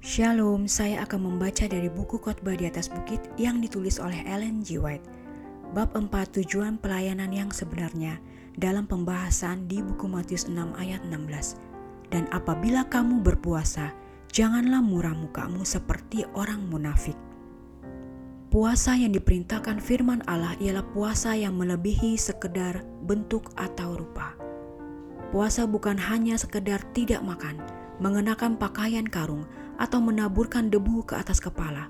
Shalom, saya akan membaca dari buku khotbah di atas bukit yang ditulis oleh Ellen G. White. Bab 4 tujuan pelayanan yang sebenarnya dalam pembahasan di buku Matius 6 ayat 16. Dan apabila kamu berpuasa, janganlah murah mukamu seperti orang munafik. Puasa yang diperintahkan firman Allah ialah puasa yang melebihi sekedar bentuk atau rupa. Puasa bukan hanya sekedar tidak makan, mengenakan pakaian karung, atau menaburkan debu ke atas kepala.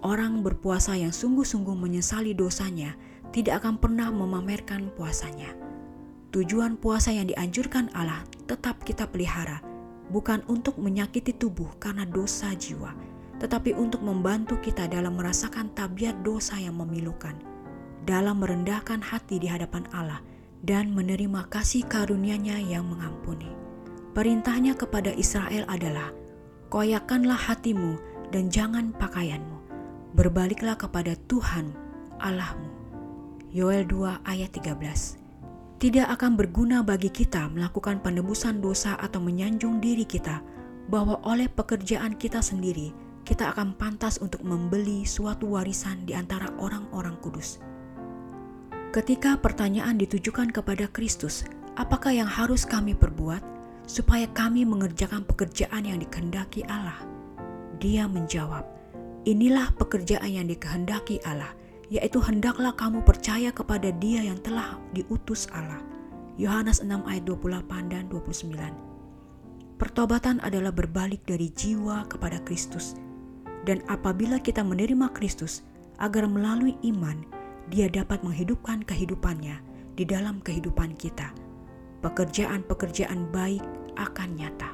Orang berpuasa yang sungguh-sungguh menyesali dosanya tidak akan pernah memamerkan puasanya. Tujuan puasa yang dianjurkan Allah tetap kita pelihara, bukan untuk menyakiti tubuh karena dosa jiwa, tetapi untuk membantu kita dalam merasakan tabiat dosa yang memilukan, dalam merendahkan hati di hadapan Allah, dan menerima kasih karunia-Nya yang mengampuni. Perintahnya kepada Israel adalah Koyakanlah hatimu dan jangan pakaianmu. Berbaliklah kepada Tuhan Allahmu. Yoel 2 ayat 13 Tidak akan berguna bagi kita melakukan penebusan dosa atau menyanjung diri kita bahwa oleh pekerjaan kita sendiri kita akan pantas untuk membeli suatu warisan di antara orang-orang kudus. Ketika pertanyaan ditujukan kepada Kristus, apakah yang harus kami perbuat? Supaya kami mengerjakan pekerjaan yang dikehendaki Allah. Dia menjawab, Inilah pekerjaan yang dikehendaki Allah, yaitu hendaklah kamu percaya kepada Dia yang telah diutus Allah. Yohanes 6 ayat 28 dan 29. Pertobatan adalah berbalik dari jiwa kepada Kristus. Dan apabila kita menerima Kristus, agar melalui iman, dia dapat menghidupkan kehidupannya di dalam kehidupan kita. Pekerjaan-pekerjaan baik akan nyata.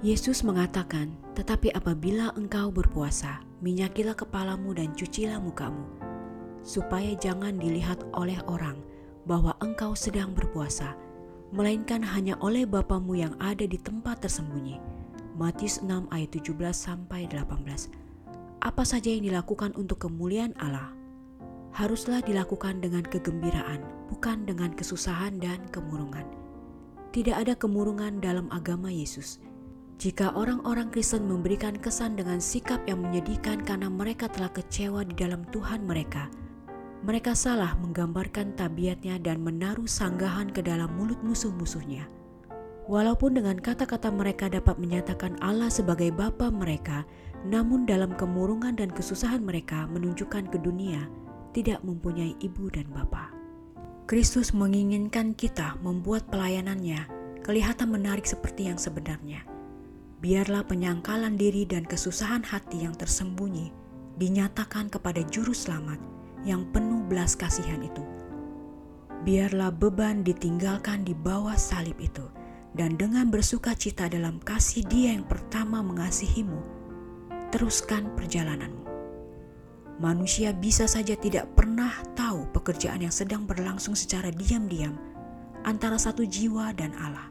Yesus mengatakan, "Tetapi apabila engkau berpuasa, minyakilah kepalamu dan cucilah mukamu, supaya jangan dilihat oleh orang bahwa engkau sedang berpuasa, melainkan hanya oleh Bapamu yang ada di tempat tersembunyi." Matius 6 ayat 17 sampai 18. Apa saja yang dilakukan untuk kemuliaan Allah haruslah dilakukan dengan kegembiraan, bukan dengan kesusahan dan kemurungan. Tidak ada kemurungan dalam agama Yesus. Jika orang-orang Kristen memberikan kesan dengan sikap yang menyedihkan karena mereka telah kecewa di dalam Tuhan mereka, mereka salah menggambarkan tabiatnya dan menaruh sanggahan ke dalam mulut musuh-musuhnya. Walaupun dengan kata-kata mereka dapat menyatakan Allah sebagai Bapa mereka, namun dalam kemurungan dan kesusahan mereka menunjukkan ke dunia tidak mempunyai ibu dan bapa. Kristus menginginkan kita membuat pelayanannya kelihatan menarik seperti yang sebenarnya. Biarlah penyangkalan diri dan kesusahan hati yang tersembunyi dinyatakan kepada juru selamat yang penuh belas kasihan itu. Biarlah beban ditinggalkan di bawah salib itu dan dengan bersuka cita dalam kasih dia yang pertama mengasihimu, teruskan perjalananmu. Manusia bisa saja tidak pernah tahu pekerjaan yang sedang berlangsung secara diam-diam antara satu jiwa dan Allah.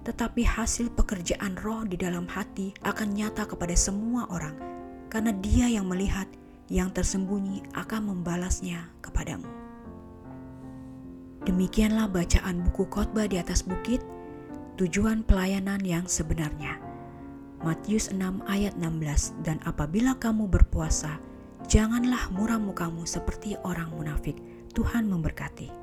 Tetapi hasil pekerjaan roh di dalam hati akan nyata kepada semua orang, karena Dia yang melihat yang tersembunyi akan membalasnya kepadamu. Demikianlah bacaan buku khotbah di atas bukit, tujuan pelayanan yang sebenarnya. Matius 6 ayat 16 Dan apabila kamu berpuasa, Janganlah muram mukamu seperti orang munafik. Tuhan memberkati.